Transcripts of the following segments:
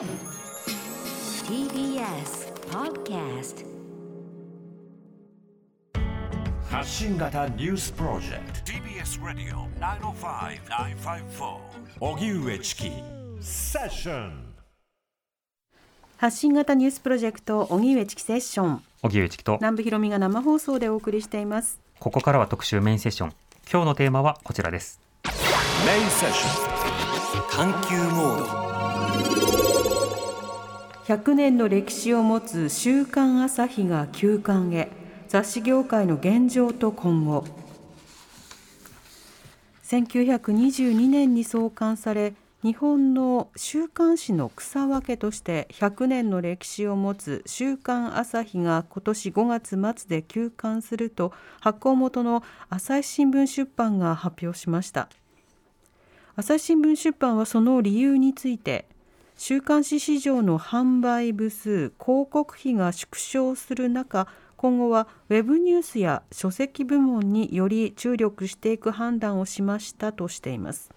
TBS Podcast 発信型ニュースプロジェクト。TBS Radio 905-954荻上チキ。セッション。発信型ニュースプロジェクト荻上チキセッション。荻上チキと。南部ひろみが生放送でお送りしています。ここからは特集メインセッション。今日のテーマはこちらです。メインセッション。探求モード100年の歴史を持つ週刊朝日が休刊へ雑誌業界の現状と今後。1922年に創刊され日本の週刊誌の草分けとして100年の歴史を持つ週刊朝日が今年5月末で休刊すると発行元の朝日新聞出版が発表しました。朝日新聞出版はその理由について週刊誌市場の販売部数広告費が縮小する中今後はウェブニュースや書籍部門により注力していく判断をしましたとしています。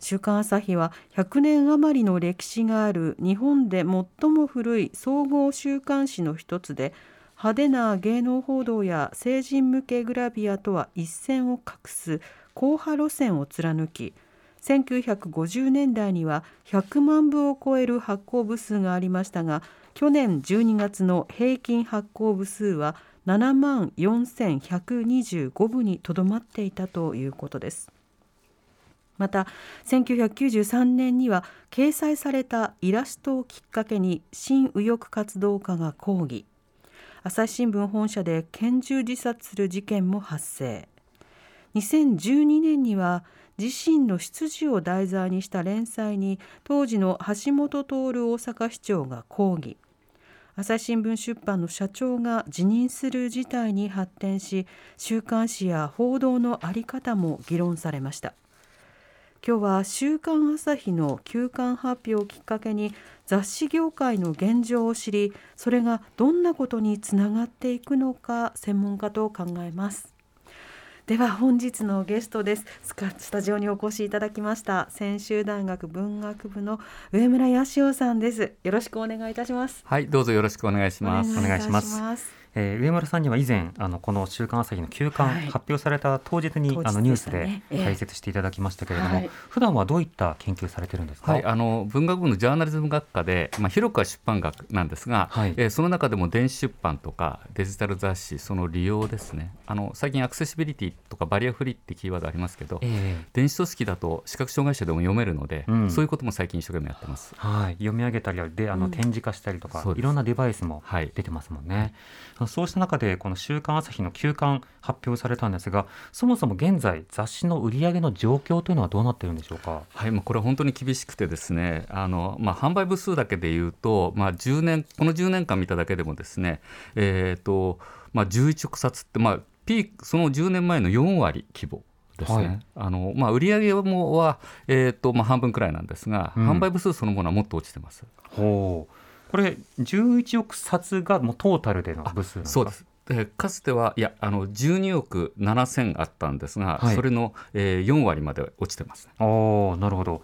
週刊朝日は100年余りの歴史がある日本で最も古い総合週刊誌の一つで派手な芸能報道や成人向けグラビアとは一線を画す硬派路線を貫き1950年代には100万部を超える発行部数がありましたが去年12月の平均発行部数は7万4125部にとどまっていたということです。また1993年には掲載されたイラストをきっかけに新右翼活動家が抗議朝日新聞本社で拳銃自殺する事件も発生2012年には自身の出自を題材にした連載に当時の橋本徹大阪市長が抗議。朝日新聞出版の社長が辞任する事態に発展し週刊誌や報道の在り方も議論されました。今日は週刊朝日の休刊発表をきっかけに雑誌業界の現状を知りそれがどんなことにつながっていくのか専門家と考えます。では本日のゲストです。スタジオにお越しいただきました。専修大学文学部の上村康夫さんです。よろしくお願いいたします。はい、どうぞよろしくお願いします。お願いしますえー上村さんには以前あのこの週刊朝日の休刊、はい。発表された当日に当日あのニュースで解説していただきましたけれども、はい。普段はどういった研究されてるんですか、はい、あの文学部のジャーナリズム学科で、まあ、広くは出版学なんですが、はい。えーその中でも電子出版とかデジタル雑誌その利用ですね。あの最近アクセシビリティとかバリアフリーってキーワードありますけど、ええ。電子書籍だと視覚障害者でも読めるので、うん。そういうことも最近一生懸命やってます。はい、読み上げたりであの、うん。展示化したりとかそうです。いろんなデバイスもはい。出てますもんね、あのそうした中でこの「週刊朝日」の休刊発表されたんですがそもそも現在雑誌の売り上げの状況というのはどうなっているんでしょうか？はい、もうこれは本当に厳しくてですね、あのまあ、販売部数だけでいうと、まあ、10年この10年間見ただけでもですね、えーとまあ、11億冊って、まあ、ピークその10年前の4割規模。ですねはいあのまあ、売上もは、えーとまあ、半分くらいなんですが、うん販売部数そのものはもっと落ちてます。ほうこれ11億冊がもうトータルでの部数なんですか？そうです。でかつてはいやあの12億7000あったんですが、はい。それの、えー、4割まで落ちてます。おーなるほど。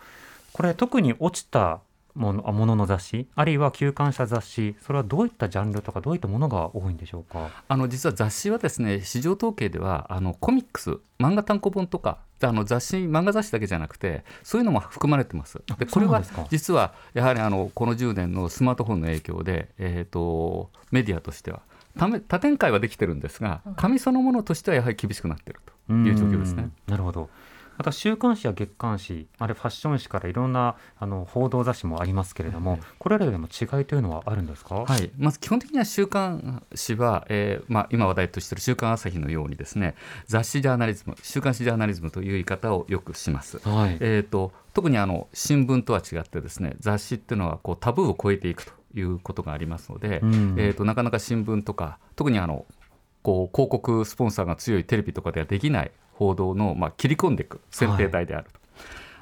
これ特に落ちたものあものの雑誌？あるいは休刊した雑誌？それはどういったジャンルとかどういったものが多いんでしょうか？あの実は雑誌はですね市場統計ではあのコミックス漫画単行本とかあの雑誌漫画雑誌だけじゃなくてそういうのも含まれてます。でこれは実はやはりあのこの10年のスマートフォンの影響で、えー、とメディアとしては多展開はできてるんですが紙そのものとしてはやはり厳しくなっているという状況ですね。うん。なるほどまた週刊誌や月刊誌あれファッション誌からいろんなあの報道雑誌もありますけれども、これらでも違いというのはあるんですか、はい、まず基本的には週刊誌は、えーまあ、今話題としている週刊朝日のようにですね雑誌ジャーナリズム週刊誌ジャーナリズムという言い方をよくします。はい。えー、と特にあの新聞とは違ってですね雑誌っていうのはこうタブーを超えていくということがありますので、うん。えー、となかなか新聞とか特にあのこう広告スポンサーが強いテレビとかではできない報道の、まあ、切り込んでいく選定体であると、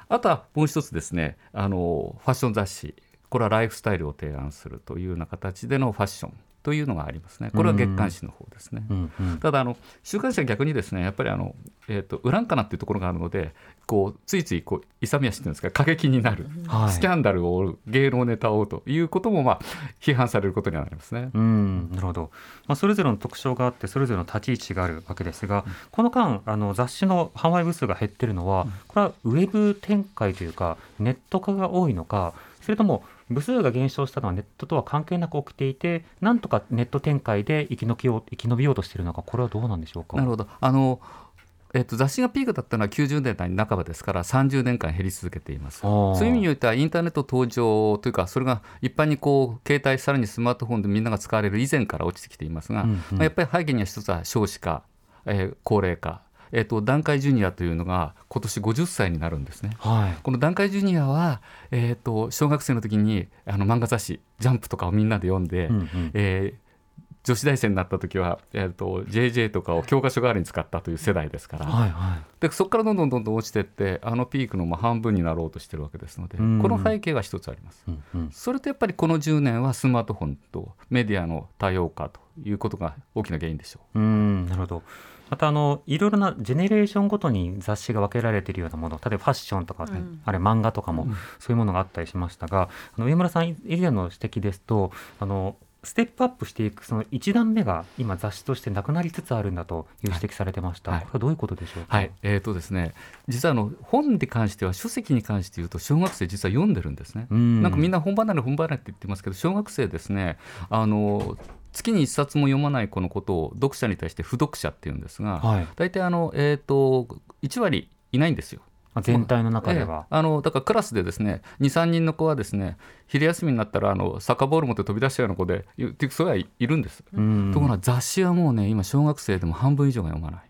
あとはもう一つですねあのファッション雑誌。これはライフスタイルを提案するというような形でのファッション。というのがありますね。これは月刊誌の方ですね。うんうんただあの週刊誌は逆にですねやっぱりあの、えー、とウランカナっていうところがあるのでこうついついこう勇み足っていうんですか過激になる、はいスキャンダルを追う芸能ネタを追うということも、まあ、批判されることにはなりますね。うん、なるほど、まあ、それぞれの特徴があってそれぞれの立ち位置があるわけですが、この間あの雑誌の販売部数が減ってるのは、これはウェブ展開というかネット化が多いのかそれとも部数が減少したのはネットとは関係なく起きていてなんとかネット展開で生き延びよう生き延びようとしているのかこれはどうなんでしょうか？なるほど。あのえっと、雑誌がピークだったのは90年代半ばですから30年間減り続けています。そういう意味においてはインターネット登場というかそれが一般にこう携帯さらにスマートフォンでみんなが使われる以前から落ちてきていますが、うんうん。まあ、やっぱり背景には一つは少子化、えー高齢化、えっと、団塊ジュニアというのが今年50歳になるんですね。はい。この団塊ジュニアは、えー、と小学生の時にあの漫画雑誌「ジャンプ」とかをみんなで読んで、うんうん。えー女子大生になった時は、えー、と JJ とかを教科書代わりに使ったという世代ですから、はいはい。でそこからどんどんどんどん落ちていってあのピークのまあ半分になろうとしてるわけですので、うん。この背景が一つあります。うんうん。それとやっぱりこの10年はスマートフォンとメディアの多様化ということが大きな原因でしょう。うんなるほどまたあのいろいろなジェネレーションごとに雑誌が分けられているようなもの例えばファッションとか、うん。あれ漫画とかも、そういうものがあったりしましたがあの上村さん以前の指摘ですとあのステップアップしていくその一段目が今雑誌としてなくなりつつあるんだという指摘されてました、はい。これはどういうことでしょうか、はい、えーとですね、実はあの本に関しては書籍に関して言うと小学生実は読んでるんですね。うん。なんかみんな本離れ本離れって言ってますけど小学生ですねあの月に一冊も読まない子のことを読者に対して不読者っていうんですが、はい大体あの、えー、と1割いないんですよ。まあ全体の中では、ええあのだからクラスでですね23人の子はですね昼休みになったらあのサッカーボール持って飛び出したような子でいってそうはいいるんです。うんところが雑誌はもうね今小学生でも半分以上が読まない。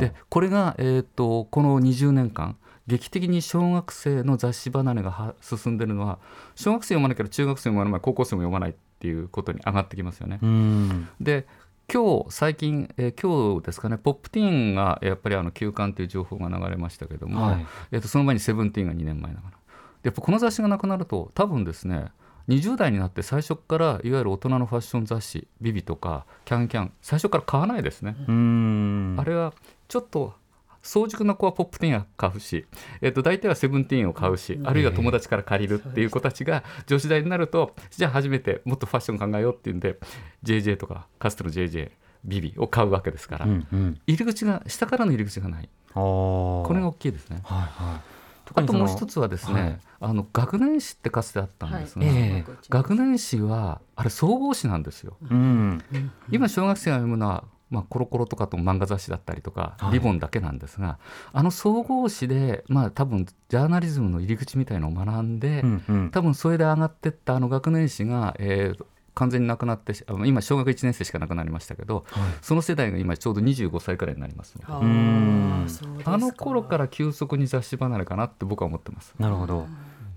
でこれが、えー、とこの20年間劇的に小学生の雑誌離れがは進んでるのは小学生読まなきゃ中学生も読まない高校生も読まないっていうことに上がってきますよね。うんで今日最近、えー今日ですかねポップティーンがやっぱりあの休刊という情報が流れましたけども、はいえー、とその前にセブンティーンが2年前だからでやっぱこの雑誌がなくなると多分ですね20代になって最初からいわゆる大人のファッション雑誌「ビビ」とか「キャンキャン」最初から買わないですね。うんあれはちょっと早熟な子はポップティーンを買うし、えっと大体はセブンティーンを買うし、あるいは友達から借りるっていう子たちが女子大になるとじゃあ初めてもっとファッション考えようっていうんで JJ とかカストの JJ ビビを買うわけですから、うんうん。入り口が下からの入り口がない。ここれが大きいですね。はいはい。特あともう一つはですね、はい。あの学年誌ってかつてあったんですが、はい。ええ。学年誌はあれ総合誌なんですよ。うん。今小学生が読むのは、まあ、コロコロとかと漫画雑誌だったりとか、はい。リボンだけなんですがあの総合誌で、まあ、多分ジャーナリズムの入り口みたいのを学んで、うんうん。多分それで上がってったあの学年誌が、えー完全になくなってあの今小学1年生しかなくなりましたけど、はい。その世代が今ちょうど25歳くらいになりますので。あん。ーそうですか。あの頃から急速に雑誌離れかなって僕は思ってます。なるほど。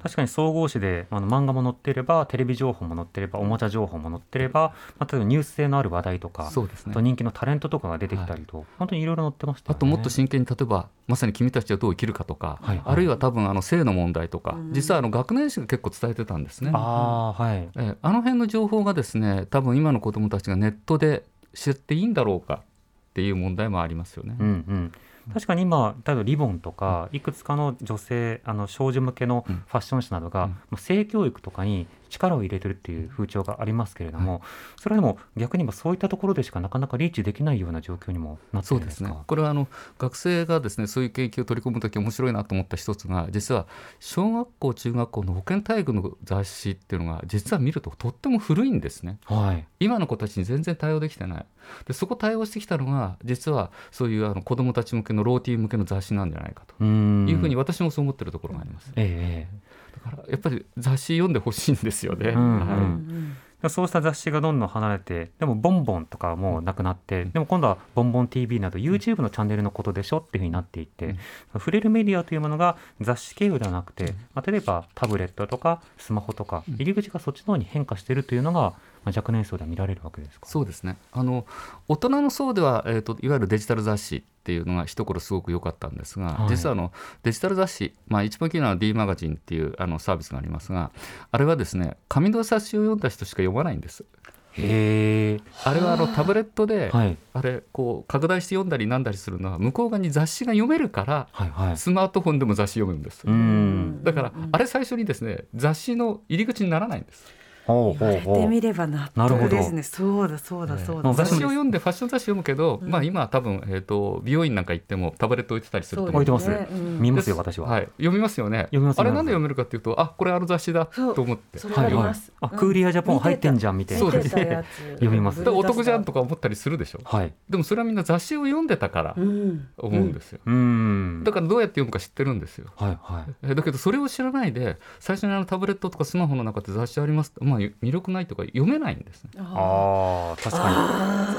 確かに総合誌であの漫画も載ってればテレビ情報も載ってればおもちゃ情報も載ってれば、まあ、例えばニュース性のある話題とか、そうですねあと人気のタレントとかが出てきたりと、本当にいろいろ載ってましたよね。あともっと真剣に例えばまさに君たちはどう生きるかとか、はいあるいは多分あの性の問題とか、うん実はあの学年誌が結構伝えてたんですね。ああはい。えーあの辺の情報がですね多分今の子どもたちがネットで知っていいんだろうかっていう問題もありますよね。うんうん。確かに今例えばリボンとかいくつかの女性あの少女向けのフうん。ァッション誌などが、うん。まあ性教育とかに力を入れてるっていう風潮がありますけれども、それでも逆に今そういったところでしかなかなかリーチできないような状況にもなってるんですすか。これはあの学生がですねそういう研究を取り込むとき面白いなと思った一つが実は小学校中学校の保健体育の雑誌っていうのが実は見るととっても古いんですね。はい。今の子たちに全然対応できてない。でそこ対応してきたのが実はそういうあの子どもたち向けのローティー向けの雑誌なんじゃないかと。うん。いうふうに私もそう思ってるところがあります、ええだからやっぱり雑誌読んでほしいんですよね、うんそうした雑誌がどんどん離れてでもボンボンとかはもうなくなってでも今度はボンボン TV など YouTube のチャンネルのことでしょっていうふうになっていって、触れるメディアというものが雑誌経由ではなくて、まあ、例えばタブレットとかスマホとか入り口がそっちの方に変化しているというのが、まあ、若年層では見られるわけですか？そうですね。あの大人の層では、えー、といわゆるデジタル雑誌っていうのが一頃すごく良かったんですが、はい。実はあのデジタル雑誌、まあ、一番大きいのは D マガジンっていうあのサービスがありますがあれはですね紙の雑誌を読んだ人しか読まないんです。へえ。あれはあのタブレットで、はい。あれこう拡大して読んだりなんだりするのは向こう側に雑誌が読めるからスマートフォンでも雑誌読むんです、うん。だからあれ最初にですね雑誌の入り口にならないんですほうほうほう。言ってみれば納なるほど。得ですねそうだそうだそうだ、ええ雑誌を読んでファッション雑誌読むけど、まあ今は多分、えー、と美容院なんか行ってもタブレット置いてたりすると思う置いてます、うん。見ますよ私は、はい、読みますよね。読みますあれ読みます。なんで読めるかっていうとあこれあの雑誌だと思って。それあります、あクーリアジャポン入ってんじゃんみたいな。読みます。でお得じゃんとか思ったりするでしょ。はい。でもそれはみんな雑誌を読んでたからうん。思うんですよ、うーん。だからどうやって読むか知ってるんですよはいはいえだけどそれを知らないで最初にあのタブレットとかスマホの中で雑誌ありますってまあ魅力ないとか読めないんですね。あー。確かに。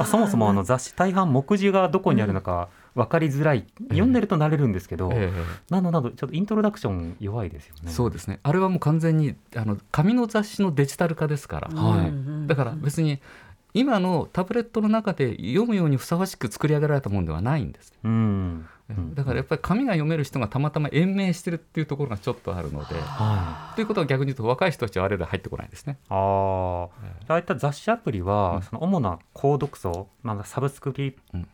あそもそもあの雑誌大半目次がどこにあるのか分かりづらい、読んでるとなれるんですけど、えなのなどちょっとイントロダクション弱いですよえね。そうですね。あれはもう完全にあの紙の雑誌のデジタル化ですから、はいだから別に今のタブレットの中で読むようにふさわしく作り上げられたものではないんです、うんだからやっぱり紙が読める人がたまたま延命してるっていうところがちょっとあるので。はい。ということは逆に言うと若い人たちはあれで入ってこないですね。あーああいった雑誌アプリは、その主な購読層、まあ、サブスク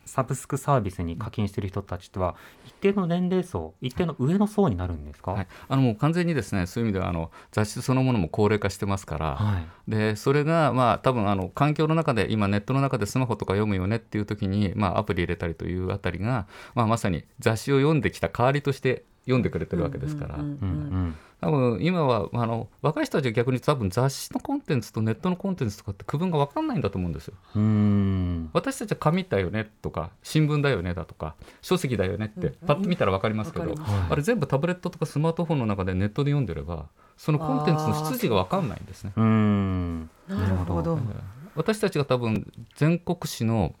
サブスクサービスに課金している人たちとは一定の年齢層一定の上の層になるんですか、はい、あのもう完全にですねそういう意味ではあの雑誌そのものも高齢化してますから、はい。でそれがまあ多分あの環境の中で今ネットの中でスマホとか読むよねっていう時に、まあ、アプリ入れたりというあたりが、まあ、まさに雑誌を読んできた代わりとして読んでくれてるわけですから、うんうん多分今はあの若い人たちは逆に多分雑誌のコンテンツとネットのコンテンツとかって区分が分かんないんだと思うんですよ。うーん。私たちは紙だよねとか新聞だよねだとか書籍だよねってパッと見たら分かりますけど、わかります。あれ全部タブレットとかスマートフォンの中でネットで読んでればそのコンテンツの出自が分かんないんですね。うーん。なるほど。私たちが多分全国紙の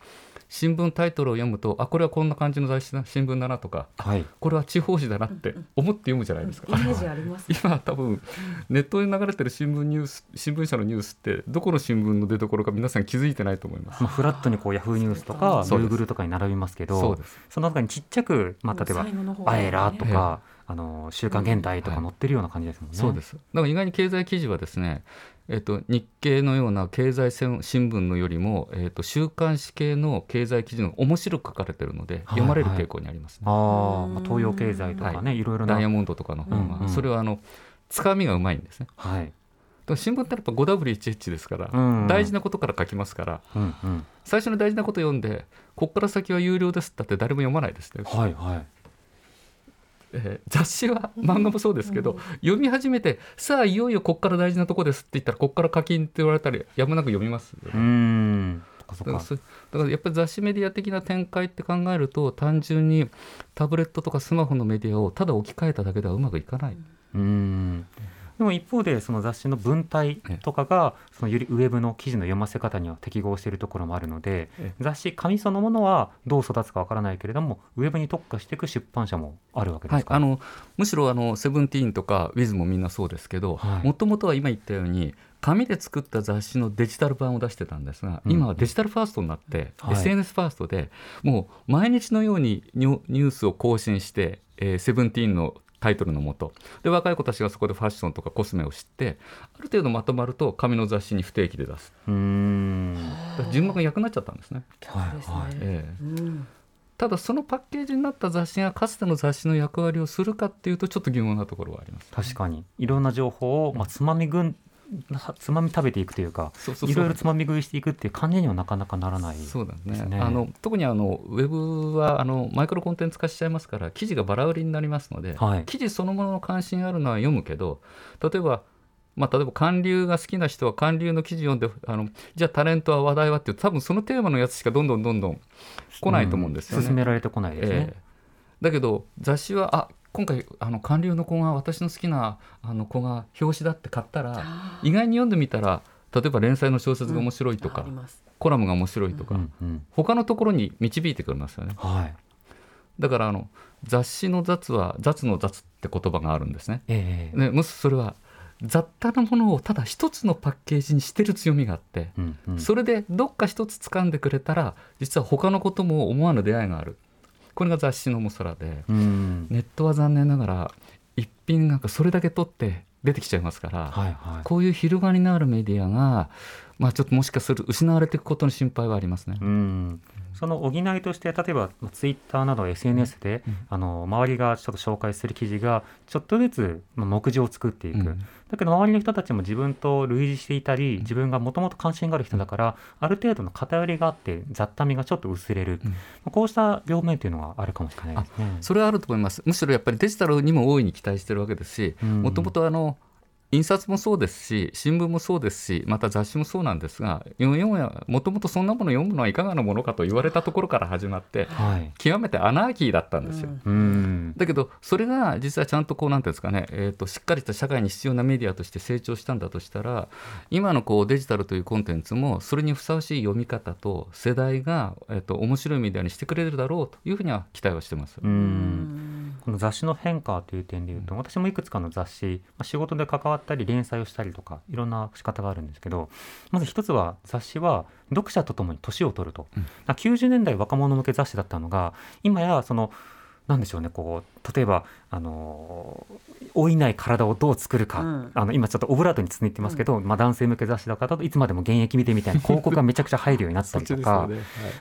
新聞タイトルを読むとあこれはこんな感じの雑誌だ新聞だなとかはい。これは地方紙だなって思って読むじゃないですか。イメージあります 今多分ネットに流れてる新聞ニュース新聞社のニュースってどこの新聞の出所か皆さん気づいてないと思います。まあ、フラットにこうヤフーニュースとかそうです。Google とかに並びますけどその中にちっちゃく、まあ、例えば最後の方「あえら」とえか「あの週刊現代」とか載ってるような感じですもんね。そうです。だから意外に経済記事はですね、えっと日経のような経済新聞のよりも、えっと週刊誌系の経済記事の面白く書かれてるので、読まれる傾向にありますね。あ東洋経済とかね、、はい。ろいろな。ダイヤモンドとかの方が、うんうん。それはあのつかみがうまいんですね。はい。新聞ってやっぱ 5W1H ですから、うん大事なことから書きますから、うんうん、最初の大事なこと読んで、ここから先は有料ですって誰も読まないですね。はいはいえ ー雑誌は漫画もそうですけど、読み始めてさあいよいよここから大事なとこですって言ったらここから課金って言われたりやむなく読みますよね、うーん。そっかそっか。だからそだからやっぱり雑誌メディア的な展開って考えると単純にタブレットとかスマホのメディアをただ置き換えただけではうまくいかない、うーんでも一方でその雑誌の文体とかがそのよりウェブの記事の読ませ方には適合しているところもあるのでえ雑誌紙そのものはどう育つかわからないけれどもウェブに特化していく出版社もあるわけですか、はいあのむしろあのセブンティーンとかウィズもみんなそうですけどはい。もともとは今言ったように紙で作った雑誌のデジタル版を出してたんですが、うん。今はデジタルファーストになって、はい。SNS ファーストでもう毎日のようにニュニュースを更新して、えーセブンティーンのタイトルのもと。で若い子たちがそこでファッションとかコスメを知ってある程度まとまると紙の雑誌に不定期で出す。順番が逆になっちゃったんですね。はいですねはい。ええ。うん。ただそのパッケージになった雑誌がかつての雑誌の役割をするかっていうとちょっと疑問なところはあります。確かに。いろんな情報を、まあ、つまみぐんつまみ食べていくというかいろいろつまみ食いしていくっていう感じにはなかなかならないそうだね。ですね。あの特にあのウェブはあのマイクロコンテンツ化しちゃいますから記事がバラ売りになりますので、はい。記事そのものの関心あるのは読むけど例えばまあ、例えば韓流が好きな人は韓流の記事読んであのじゃあタレントは話題はっていう多分そのテーマのやつしかどんどんどんどん来ないと思うんですよね。進められてこないですね、ええ。だけど雑誌はあ今回あの韓流の子が私の好きなあの子が表紙だって買ったら意外に読んでみたら例えば連載の小説が面白いとか、あります。コラムが面白いとか、うんうん他のところに導いてくれますよね。はい。だからあの雑誌の雑は雑の雑って言葉があるんですね。ええ。ねもしそれは雑多なものをただ一つのパッケージにしてる強みがあって、うんうん。それでどっか一つ掴んでくれたら実は他のことも思わぬ出会いがあるこれが雑誌の面白でうん。ネットは残念ながら一品なんかそれだけ取って出てきちゃいますから、はいはい。こういう広がりのあるメディアがまあ、ちょっともしかすると失われていくことの心配はありますね。うん。その補いとして例えばツイッターなど SNS で、あの周りがちょっと紹介する記事がちょっとずつまあ目次を作っていく、うん。だけど周りの人たちも自分と類似していたり自分がもともと関心がある人だからある程度の偏りがあって雑多みがちょっと薄れる、こうした両面というのがあるかもしれないですね。それはあると思います。むしろやっぱりデジタルにも大いに期待してるわけですし、うん。もともとあの印刷もそうですし、新聞もそうですし、また雑誌もそうなんですが、もともとそんなものを読むのはいかがなものかと言われたところから始まって、はい、極めてアナーキーだったんですよ。うん。だけど、それが実はちゃんとこうなんていうんですかね、えー、としっかりした社会に必要なメディアとして成長したんだとしたら、今のこうデジタルというコンテンツも、それにふさわしい読み方と世代が、えー、と面白いメディアにしてくれるだろうというふうには期待はしてます。うん。この雑誌の変化という点でいうと私もいくつかの雑誌、まあ、仕事で関わったり連載をしたりとかいろんな仕方があるんですけどまず一つは雑誌は読者とともに年を取ると、うん。だから90年代若者向け雑誌だったのが今やそのなんでしょうねこう例えばあの老いない体をどう作るか、うん。あの今ちょっとオブラートに包んでってますけど、まあ、男性向け雑誌だからいつまでも現役見てみたいな 広告がめちゃくちゃ入るようになったりとか。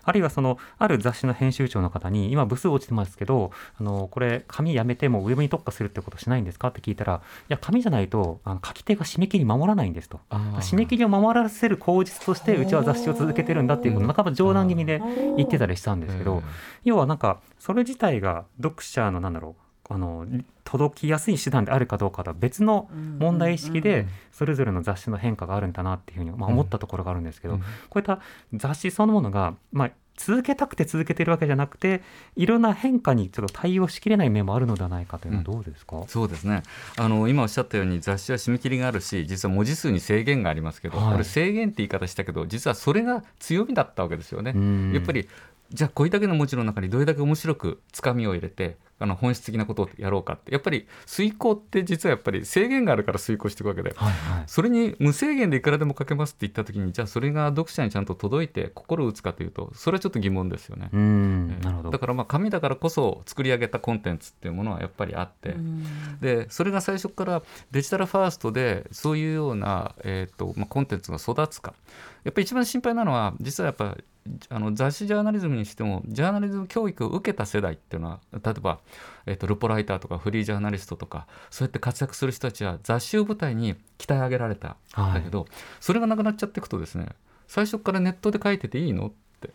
あるいはそのある雑誌の編集長の方に今部数落ちてますけどあのこれ紙やめてもウェブに特化するってことしないんですかって聞いたらいや紙じゃないとあの書き手が締め切り守らないんですと。締め切りを守らせる口実としてうちは雑誌を続けてるんだっていうことを半ば冗談気味で言ってたりしたんですけど要はなんかそれ自体が読者のなんだろうあの届きやすい手段であるかどうかとは別の問題意識でそれぞれの雑誌の変化があるんだなっていうふうにまあ思ったところがあるんですけど、うん。こういった雑誌そのものが、まあ、続けたくて続けてるわけじゃなくていろんな変化にちょっと対応しきれない面もあるのではないかというのはどうですか、そうですね。あの今おっしゃったように雑誌は締め切りがあるし実は文字数に制限がありますけど、はい。これ制限って言い方したけど実はそれが強みだったわけですよね。うん。やっぱりじゃあこれだけの文字の中にどれだけ面白くつかみを入れてあの本質的なことをやろうかって。やっぱり遂行って実はやっぱり制限があるから遂行していくわけで。はいはい。それに無制限でいくらでも書けますって言った時にじゃあそれが読者にちゃんと届いて心を打つかというとそれはちょっと疑問ですよね。うんなるほど。だからまあ紙だからこそ作り上げたコンテンツっていうものはやっぱりあって、でそれが最初からデジタルファーストでそういうような、えーとまあ、コンテンツが育つか。やっぱり一番心配なのは実はやっぱあの雑誌ジャーナリズムにしてもジャーナリズム教育を受けた世代っていうのは例えば、えー、とルポライターとかフリージャーナリストとかそうやって活躍する人たちは雑誌を舞台に鍛え上げられた。んだけど、それがなくなっちゃっていくとですね最初からネットで書いてていいのって。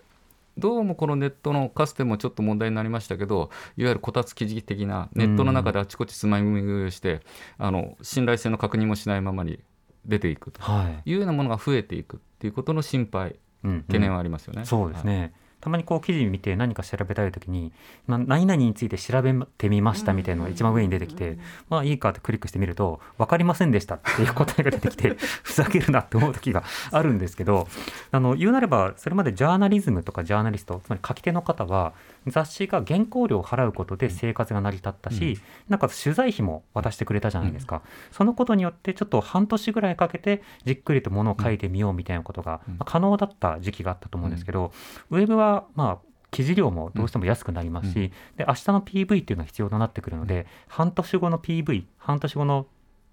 どうもこのネットのかつてもちょっと問題になりましたけどいわゆるこたつ記事的なネットの中であちこちつまみ食いをして、あの信頼性の確認もしないままに出ていくと。はい。いうようなものが増えていくっていうことの心配。うん懸念はありますよね。そうですね、たまにこう記事見て何か調べたいときに、まあ、何々について調べてみましたみたいなのが一番上に出てきて、まあいいかってクリックしてみると分かりませんでしたっていう答えが出てきて ふざけるなって思う時があるんですけどあの言うなればそれまでジャーナリズムとかジャーナリストつまり書き手の方は雑誌が原稿料を払うことで生活が成り立ったし、なんか取材費も渡してくれたじゃないですか、そのことによってちょっと半年ぐらいかけてじっくりとものを書いてみようみたいなことが、可能だった時期があったと思うんですけど、ウェブはまあ記事量もどうしても安くなりますし、で明日の PV っていうのが必要となってくるので、半年後の PV 半年後の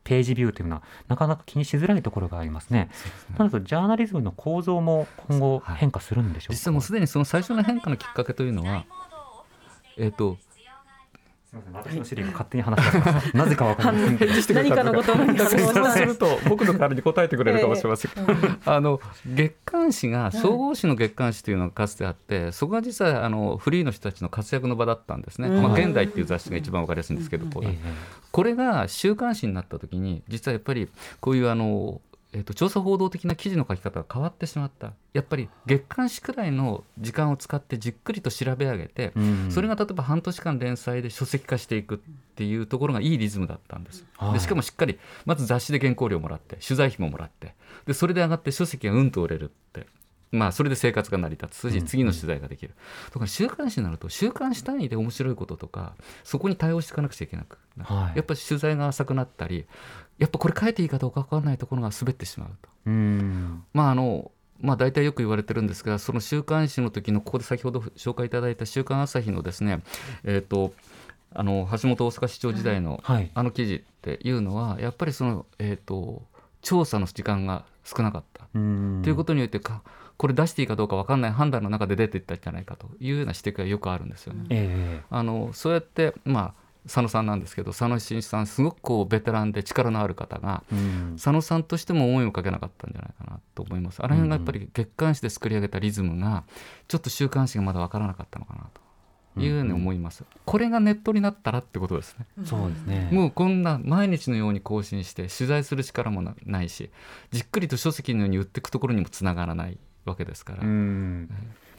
ページビューというのはなかなか気にしづらいところがありますね。なのでジャーナリズムの構造も今後変化するんでしょうか、実はもうすでにその最初の変化のきっかけというのは、えっ、とすみません私のシリが勝手に話します。なぜかわかりませんけど。何かのことを何か そうそうすると僕の代わりに答えてくれるかもしれません。あの月刊誌が総合誌の月刊誌というのがかつてあってそこが実はあのフリーの人たちの活躍の場だったんですね、うん。まあ、現代っていう雑誌が一番わかりやすいんですけど、これが週刊誌になった時に実はやっぱりこういうあの、えー、と調査報道的な記事の書き方が変わってしまった。やっぱり月刊誌くらいの時間を使ってじっくりと調べ上げて、うん。それが例えば半年間連載で書籍化していくっていうところがいいリズムだったんです。はい。でしかもしっかりまず雑誌で原稿料もらって取材費ももらってでそれで上がって書籍がうんと売れるって。まあそれで生活が成り立つし次の取材ができる、とか週刊誌になると週刊誌単位で面白いこととかそこに対応していかなくちゃいけなくはい。やっぱり取材が浅くなったりやっぱこれ書いていいかどうか分からないところが滑ってしまうと。うんまああのまあ、大体よく言われてるんですがその週刊誌の時のここで先ほど紹介いただいた「週刊朝日」のですね、えー、とあの橋本大阪市長時代のはいあの記事っていうのはやっぱりその、えー、と調査の時間が少なかった。うんということによってかこれ出していいかどうか分かんない判断の中で出ていったんじゃないかというような指摘がよくあるんですよね。えあのそうやって、まあ、佐野さんなんですけど佐野真一さんすごくこうベテランで力のある方がえうん。佐野さんとしても思いをかけなかったんじゃないかなと思います。あの辺がやっぱり月刊誌で作り上げたリズムがちょっと週刊誌がまだ分からなかったのかなと。いうように思います、これがネットになったらってことですね、そうですね。もうこんな毎日のように更新して取材する力もなないしじっくりと書籍のように売っていくところにもつながらないわけですから、うん。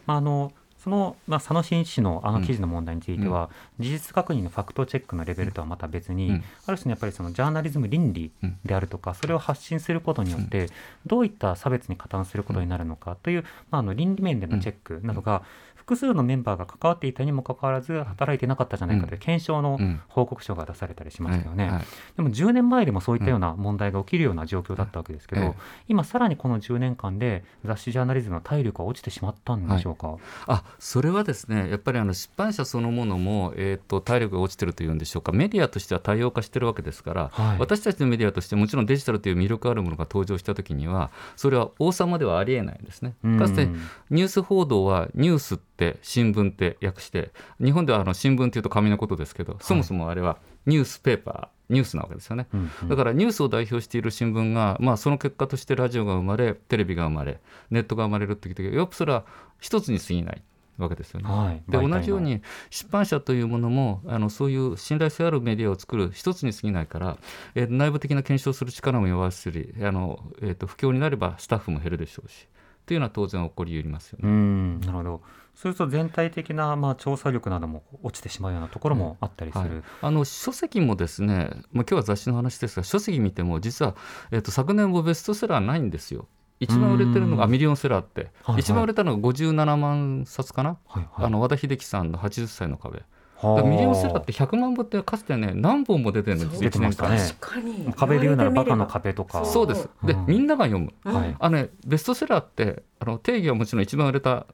まあ、あのその、まあ、佐野真一氏のあの記事の問題については、事実確認のファクトチェックのレベルとはまた別に、うん。ある種のやっぱりそのジャーナリズム倫理であるとか、それを発信することによって、どういった差別に加担することになるのかという、まあ、あの倫理面でのチェックなどが、複数のメンバーが関わっていたにもかかわらず働いてなかったじゃないかという検証のうん。報告書が出されたりしましたよね。はい。はい。でも10年前でもそういったような問題が起きるような状況だったわけですけど、ええ今さらにこの10年間で雑誌ジャーナリズムの体力が落ちてしまったんでしょうか？あそれはですねやっぱりあの出版社そのものも、えー、と体力が落ちてるというんでしょうか。メディアとしては多様化してるわけですから、はい。私たちのメディアとしてもちろんデジタルという魅力あるものが登場した時にはそれは王様ではありえないんですね。うん。かつてニュース報道はニュースって新聞って訳して日本ではあの新聞っていうと紙のことですけど、そもそもあれはニュースペーパーニュースなわけですよね。うんうんだからニュースを代表している新聞が、まあ、その結果としてラジオが生まれテレビが生まれネットが生まれるって時やっぱそれは一つに過ぎないわけですよね。はいで同じように出版社というものもあのそういう信頼性あるメディアを作る一つに過ぎないから、えー内部的な検証する力も弱すりあの、えー、と不況になればスタッフも減るでしょうしというのは当然起こり得りますようね。んなるほどそうすると全体的なまあ調査力なども落ちてしまうようなところもあったりする。はい、あの書籍もですね、まあ、今日は雑誌の話ですが書籍見ても実は、えっと昨年もベストセラーないんですよ。一番売れてるのがうん。ミリオンセラーって、はいはい。一番売れたのが57万冊かな、はいはい。あの和田秀樹さんの80歳の壁。ミリオンセラーって100万部ってかつてね何本も出てるんです出よ。1年間てましたね確かに。壁で言うならバカの壁とか。そうです。で、うん。みんなが読む、はい。あのね、ベストセラーってあの定義はもちろん一番売れた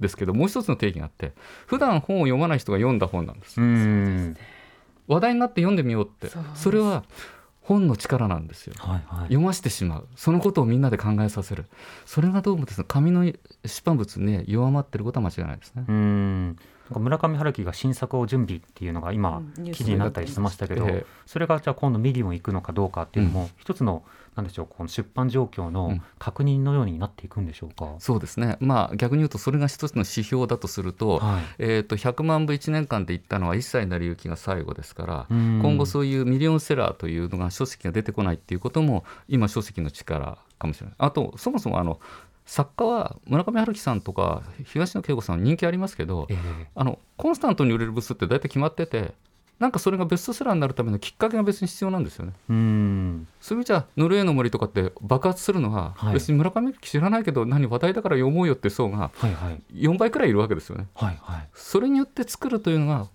ですけどもう一つの定義があって普段本を読まない人が読んだ本なんです。うん。話題になって読んでみようってそれは本の力なんですよ。はいはい。読ませてしまう。そのことをみんなで考えさせる。それがどうもですね紙の出版物ね弱まってることは間違いないですね。う。ん。村上春樹が新作を準備っていうのが今記事になったりしてましたけど、ええ。それがじゃあ今度ミリオン行くのかどうかっていうのも一つのなんでしょうこの出版状況のうん。確認のようになっていくんでしょうか？そうですね。まあ逆に言うとそれが一つの指標だとすると,、はい。えー、と100万部1年間でいったのは一切成り行きが最後ですから、うん。今後そういうミリオンセラーというのが書籍が出てこないっていうことも今書籍の力かもしれない。あとそもそもあの作家は村上春樹さんとか東野圭吾さん人気ありますけど、ええ。あのコンスタントに売れる部数って大体決まっててなんかそれがベストセラーになるためのきっかけが別に必要なんですよね。うんそういう意味じゃノルウェーの森とかって爆発するのは、はい別に村上知らないけど何話題だから読もうよって層がはいはい4倍くらいいるわけですよね。はいはい。それによって作るというのが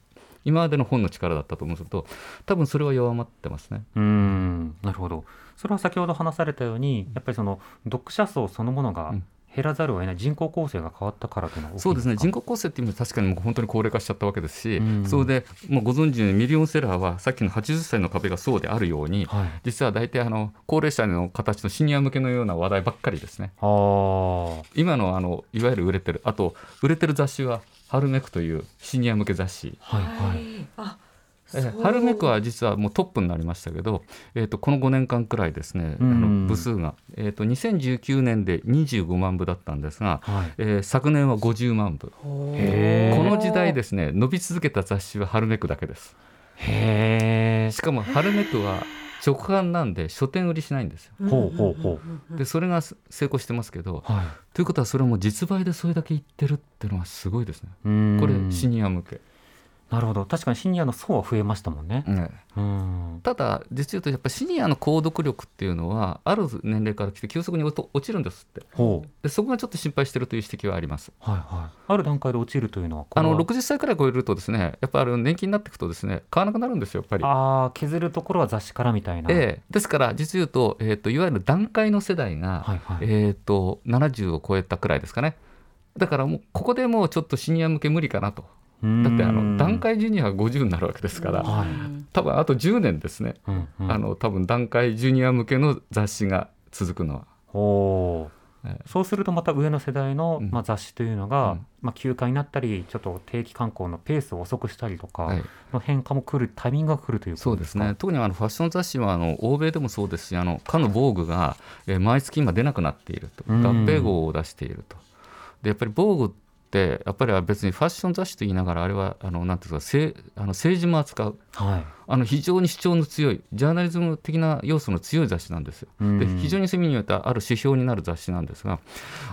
今までの本の力だったと思うと多分それは弱まってますね。うーんなるほどそれは先ほど話されたようにやっぱりその読者層そのものがうん減らざるを得ない。人口構成が変わったからというのはそうですね。人口口構成っていう意味で確かにもう本当に高齢化しちゃったわけですし、うん。それでもうご存知のようにミリオンセラーはさっきの80歳の壁がそうであるように、はい。実は大体あの高齢者の形のシニア向けのような話題ばっかりですね。今のあのいわゆる売れてるあと売れてる雑誌は「ハルメク」というシニア向け雑誌。はい。はい。あえそう。ハルメクは実はもうトップになりましたけど、えー、とこの5年間くらいですね、あうん。の部数が、えー、と2019年で25万部だったんですが、はい。えー昨年は50万部。この時代ですね伸び続けた雑誌はハルメクだけです。しかもハルメクは直販なんで書店売りしないんですよ。ほうほうほう。でそれが成功してますけどはい。ということはそれはもう実売でそれだけいってるっていうのはすごいですね。これシニア向け、なるほど。確かにシニアの層は増えましたもんね。ね。うん。ただ実言うとやっぱシニアの購読力っていうのはある年齢から来て急速に落ちるんですって。ほう。でそこがちょっと心配してるという指摘はあります。はいはい。ある段階で落ちるというのはこあのれは60歳くらい超えるとですねやっぱあの年金になっていくとですね買わなくなるんですよやっぱり。あー削るところは雑誌からみたいな、ええ。ですから実言うと,、えー、といわゆる段階の世代が、はいはい。えー、と70を超えたくらいですかね。だからもうここでもうちょっとシニア向け無理かなとだってあの段階ジュニアは50になるわけですから、はい。多分あと10年ですね、うんうん。あの多分段階ジュニア向けの雑誌が続くのは。ほう。えそうするとまた上の世代の、うん。まあ、雑誌というのが、うん。まあ、休刊になったりちょっと定期刊行のペースを遅くしたりとかはい。の変化も来るタイミングが来るということでか？そうですすね。特にあのファッション雑誌はあの欧米でもそうですしあのかの防具が、えー毎月今出なくなっていると。合うん併号を出していると。でやっぱり防具ってやっぱり別にファッション雑誌と言いながらあれはあのなんていうかせあの政治も扱う。はい。あの非常に主張の強いジャーナリズム的な要素の強い雑誌なんですよ。うん。で非常にそういう意味においてある指標になる雑誌なんですが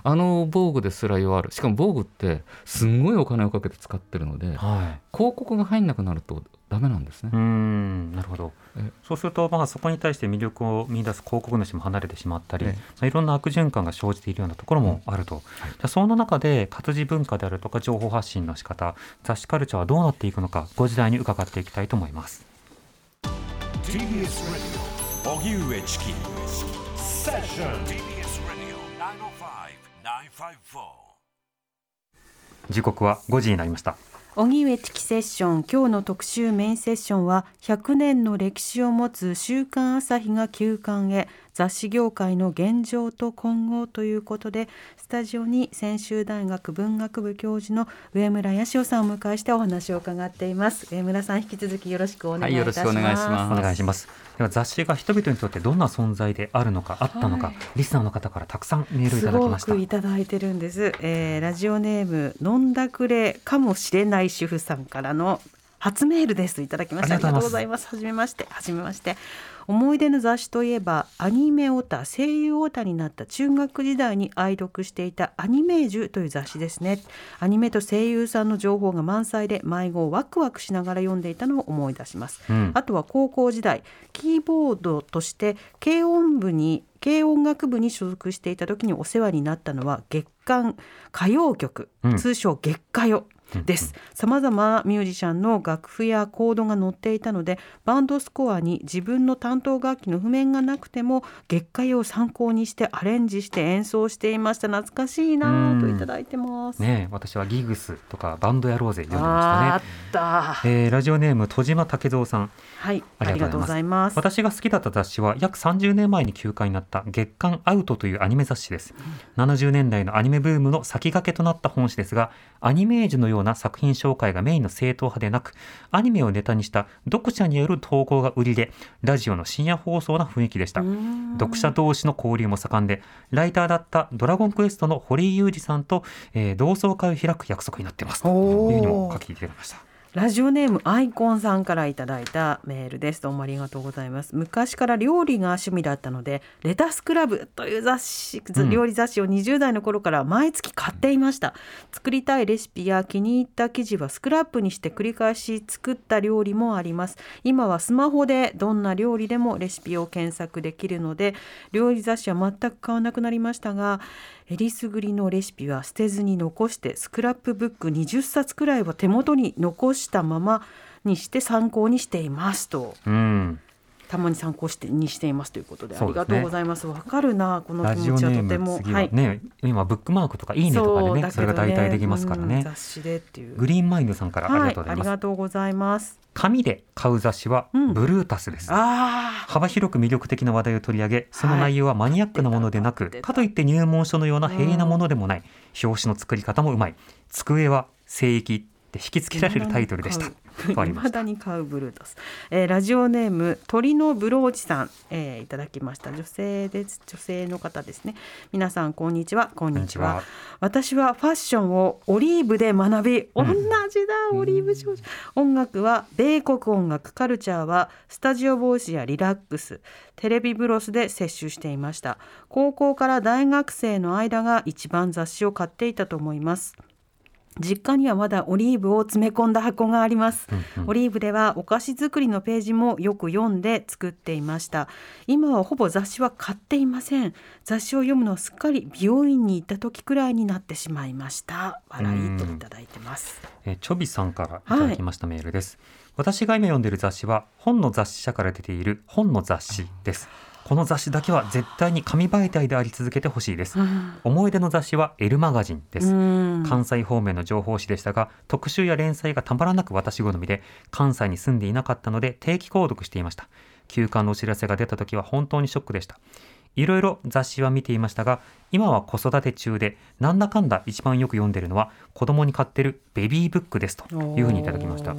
あの防具ですら弱る。しかも防具ってすんごいお金をかけて使ってるのではい。広告が入んなくなるとダメなんですね。うー。ん。なるほど。え。そうすると、まあ、そこに対して魅力を見出す広告主も離れてしまったり、えまあいろんな悪循環が生じているようなところもあると、じゃあその中で活字文化であるとか情報発信の仕方雑誌カルチャーはどうなっていくのかご時代に伺っていきたいと思います TBS Radio. 荻上チキセッション TBS Radio 905-954時刻は5時になりました。荻上チキセッション今日の特集メインセッションは100年の歴史を持つ週刊朝日が休刊へ雑誌業界の現状と今後ということでスタジオに専修大学文学部教授の上村康夫さんをお迎えしてお話を伺っています。上村さん引き続きよろしくお願いいたします、はいよろしくお願いします。お願いします。では雑誌が人々にとってどんな存在であるのかあったのか、はい。リスナーの方からたくさんメールいただきましたくいただいてるんです、えーラジオネーム飲んだくれかもしれない主婦さんからの初メールです。いただきました。ありがとうございます。はじめまして。はじめまして思い出の雑誌といえばアニメオタ声優オタになった中学時代に愛読していたアニメージュという雑誌ですね。アニメと声優さんの情報が満載で迷子をワクワクしながら読んでいたのを思い出します、うん。あとは高校時代キーボードとして軽音部に軽音楽部に所属していた時にお世話になったのは月刊歌謡曲、うん。通称月歌謡です。さまざまなミュージシャンの楽譜やコードが載っていたのでバンドスコアに自分の担当楽器の譜面がなくても月歌謡を参考にしてアレンジして演奏していました。懐かしいなぁといただいてます、ねえ私はギグスとかバンドやろうぜ読んでまあしたね。あった。えーラジオネーム戸島武蔵さんはいありがとうございます。私が好きだった雑誌は約30年前に休刊になった月刊アウトというアニメ雑誌です、70年代のアニメブームの先駆けとなった本誌ですがアニメージュのような作品紹介がメインの正統派でなくアニメをネタにした読者による投稿が売りでラジオの深夜放送な雰囲気でした。読者同士の交流も盛んでライターだったドラゴンクエストの堀井裕二さんと、えー同窓会を開く約束になっています。というふうにも書きいただきましたラジオネームアイコンさんからいただいたメールです。どうもありがとうございます。昔から料理が趣味だったので、レタスクラブという雑誌、料理雑誌を20代の頃から毎月買っていました。作りたいレシピや気に入った記事はスクラップにして繰り返し作った料理もあります。今はスマホでどんな料理でもレシピを検索できるので、料理雑誌は全く買わなくなりましたが、えりすぐりのレシピは捨てずに残してスクラップブック20冊くらいは手元に残したままにして参考にしていますと。うん。たまに参考してにしていますということでありがとうございます。わかるなこのラ気持ちは。とても。ム次はね、今ブックマークとかいいねとかでねそれが代替できますからね。うん雑誌でっていう。グリーンマインドさんからありがとうございます、がとうございます。紙で買う雑誌はうん。ブルータスです、あ幅広く魅力的な話題を取り上げその内容はマニアックなものでなく、出た。かといって入門書のような平易なものでもない、表紙の作り方もうまい。机は聖域って引き付けられるタイトルでしたと ありまだに買うブルータス、えーラジオネーム鳥のブローチさん、えーいただきました。女性です。女性の方ですね。皆さんこんにちは。こんにちは。私はファッションをオリーブで学び同うん。じだ、オリーブ少女音楽は米国音楽カルチャーはスタジオボイスやリラックステレビブロスで摂取していました。高校から大学生の間が一番雑誌を買っていたと思います実家にはまだオリーブを詰め込んだ箱があります、うんうん。オリーブではお菓子作りのページもよく読んで作っていました。今はほぼ雑誌は買っていません。雑誌を読むのはすっかり美容院に行った時くらいになってしまいました。笑いといただいてます。えーチョビさんからいただきましたメールです、私が今読んでいる雑誌は本の雑誌社から出ている本の雑誌ですこの雑誌だけは絶対に紙媒体であり続けてほしいです、思い出の雑誌は L マガジンです、うん。関西方面の情報誌でしたが特集や連載がたまらなく私好みで関西に住んでいなかったので定期購読していました。休刊のお知らせが出た時は本当にショックでしたいろいろ雑誌は見ていましたが今は子育て中でなんだかんだ一番よく読んでるのは子供に買ってるベビーブックですというふうにいただきました。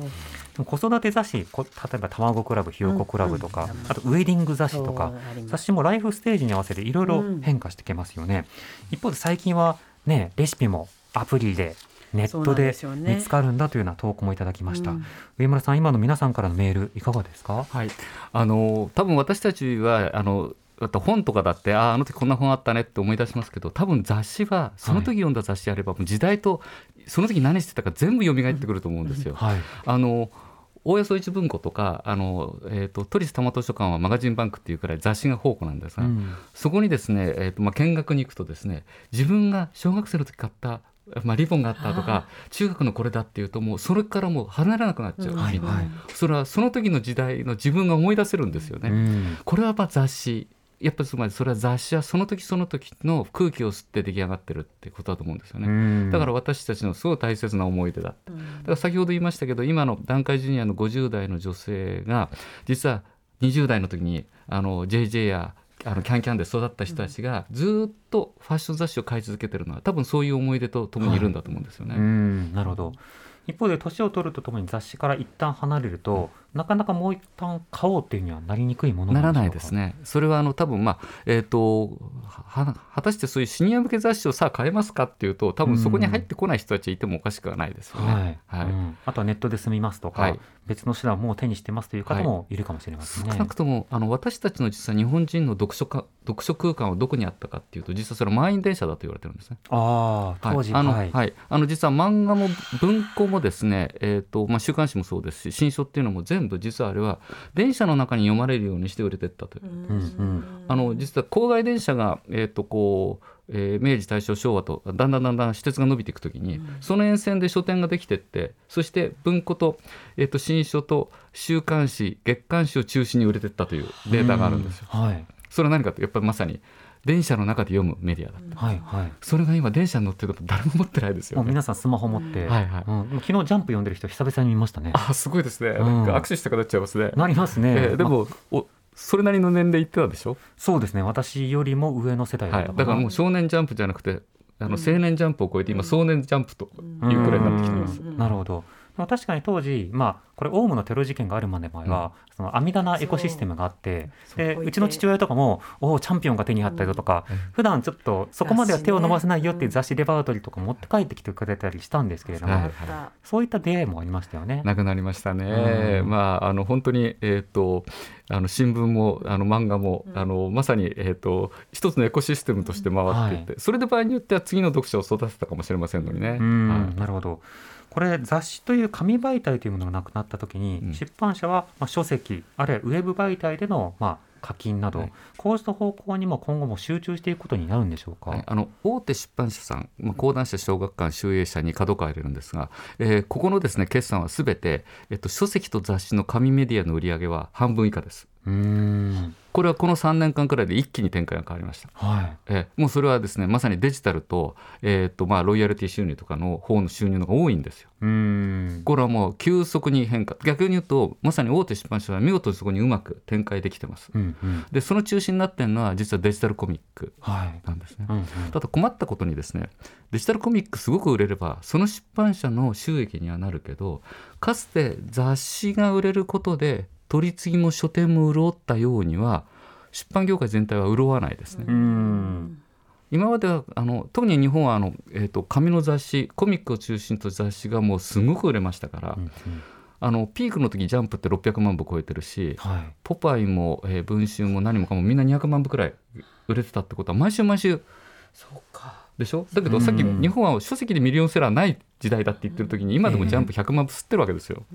子育て雑誌こ例えば卵クラブひよこクラブとか、うんうんあとウェディング雑誌とか雑誌もライフステージに合わせていろいろ変化してきますよね、一方で最近はねレシピもアプリでネットで見つかるんだというような投稿もいただきました、うん。上村さん今の皆さんからのメールいかがですか？はい、あの多分私たちはあのあと本とかだってあああの時こんな本あったねって思い出しますけど多分雑誌はその時読んだ雑誌あれば、もう時代とその時何してたか全部蘇ってくると思うんですよ。はい。あの大谷総一文庫とかあの、えー、と都立多摩図書館はマガジンバンクっていうくらい雑誌が宝庫なんですが、うん。そこにですね、えーとまあ、見学に行くとですね自分が小学生の時買った、まあ、リボンがあったとか中学のこれだっていうともうそれからもう離れなくなっちゃう、はいみんなはい。それはその時の時代の自分が思い出せるんですよね。うん。これはまあ雑誌やっぱりつまりそれは雑誌はその時その時の空気を吸って出来上がってるってことだと思うんですよね。うんだから私たちのすごい大切な思い出だった。だから先ほど言いましたけど今の団塊ジュニアの50代の女性が実は20代の時にあの JJ やあのキャンキャンで育った人たちがずっとファッション雑誌を買い続けてるのは多分そういう思い出とともにいるんだと思うんですよね。うんなるほど一方で年を取るとともに雑誌から一旦離れると、なかなかもう一旦買おうっていうにはなりにくいものならないですね。それはあの多分まあえっ、とは果たしてそういうシニア向け雑誌をさあ買えますかっていうと多分そこに入ってこない人たちいてもおかしくはないですよね。はい、はい。うん。あとはネットで済みますとか、はい。別の手段をもう手にしてますという方もい。るかもしれませんね。少なくともあの私たちの実は日本人の読書か読書空間はどこにあったかっていうと実はそれは満員電車だと言われてるんですね。ああ当時。はい、あの、ははい。い、あの実は漫画も文庫もですね、えっ、とまあ週刊誌もそうですし、新書っていうのも全部実はあれは電車の中に読まれるようにして売れてったという。うんうんあの実は郊外電車がえっ、とこう。えー明治大正昭和とだんだんだんだん私鉄が伸びていくときに、その沿線で書店ができてってそして文庫と,、えー、と新書と週刊誌月刊誌を中心に売れてったというデータがあるんですよ。はいそれは何かとやっぱりまさに電車の中で読むメディアだった。はいはい。それが今電車に乗ってること誰も持ってないですよね。皆さんスマホ持って、はいはいうん、昨日ジャンプ読んでる人久々に見ましたね。あすごいですね、うんなんか握手したくなっちゃいますね。なりますね。まえーでも、おそれなりの年齢いってたでしょ、そうですね。私よりも上の世代だはい、だからもう少年ジャンプじゃなくてあの青年ジャンプを超えて今壮年ジャンプというくらいになってきてます。なるほど。でも確かに当時、まあ、これオウムのテロ事件があるまで前は、その網棚エコシステムがあってでそううちの父親とかも「おおチャンピオンが手に入ったよ」とか、普段ちょっとそこまでは手を伸ばせないよっていう雑誌レパートリーとか持って帰ってきてくれたりしたんですけれども、はいそういった出会いもありましたよね。なくなりましたね、うん。まああの本当に、えー、とあの新聞もあの漫画も、あのまさに、えー、と一つのエコシステムとして回っていって、それで場合によっては次の読者を育てたかもしれませんのにね。うん。はい。なるほどこれ雑誌という紙媒体というものがなくなった時に、うん出版社は、まあ、書籍あるいはウェブ媒体での、まあ、課金など、はいこうした方向にも今後も集中していくことになるんでしょうか？はい、あの大手出版社さん、まあ、講談社、小学館、集英社に角川入れるんですが、えーここのですね決算はすべて、えっと、書籍と雑誌の紙メディアの売り上げは半分以下です。うーんこれはこの3年間くらいで一気に展開が変わりました。はいえーもうそれはですねまさにデジタルと,、えーとまあ、ロイヤルティ収入とかの方の収入の方が多いんですよ。うーんこれはもう急速に変化逆に言うとまさに大手出版社は見事にそこにうまく展開できてます。うんうんでその中心になってるのは実はデジタルコミックはいなんですね。うんうんただ困ったことにですねデジタルコミックすごく売れればその出版社の収益にはなるけどかつて雑誌が売れることで取り次ぎも書店も潤ったようには出版業界全体は潤わないですね。今まではあの特に日本はあの、えー、と紙の雑誌コミックを中心と雑誌がもうすごく売れましたから、うんうん。あのピークの時ジャンプって600万部超えてるしはい。ポパイも、えー文春も何もかもみんな200万部くらい売れてたってことは毎週毎週そうか。でしょ？だけどさっきうん。日本は書籍でミリオンセラーない時代だって言ってる時に今でもジャンプ100万部吸ってるわけですよ。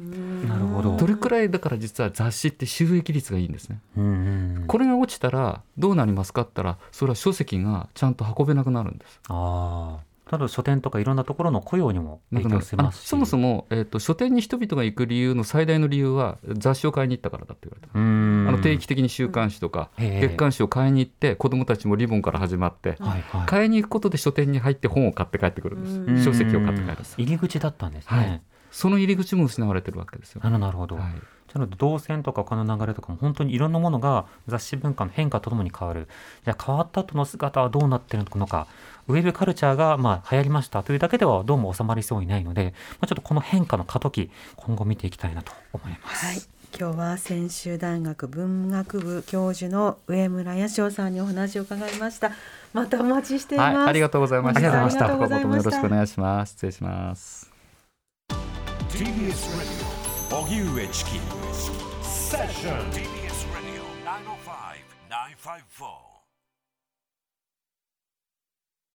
なるほどどれくらいだから実は雑誌って収益率がいいんですね。うんうんこれが落ちたらどうなりますかって言ったらそれは書籍がちゃんと運べなくなるんです。ああただ書店とかいろんなところの雇用にも影響ますそもそも、えー、と書店に人々が行く理由の最大の理由は雑誌を買いに行ったからだって言われてますうーん。あの定期的に週刊誌とか月刊誌を買いに行って子どもたちもリボンから始まってはいはい。買いに行くことで書店に入って本を買って帰ってくるんです。書籍を買って帰るんです。入り口だったんですね、はい。その入り口も失われてるわけですよ。なるなるほど、はいなので動線とか他の流れとかも本当にいろんなものが雑誌文化の変化とともに変わる。じゃあ変わった後の姿はどうなってるのかウェブカルチャーがまあ流行りましたというだけではどうも収まりそうにないので、まあ、ちょっとこの変化の過渡期今後見ていきたいなと思います。はい。今日は専修大学文学部教授の上村康夫さんにお話を伺いました。またお待ちしています、はい、ありがとうございました。ありがとうございました。今後ともよろしくお願いします。失礼します。TBS Radio 荻上チキ。セッション TBS Radio 905 954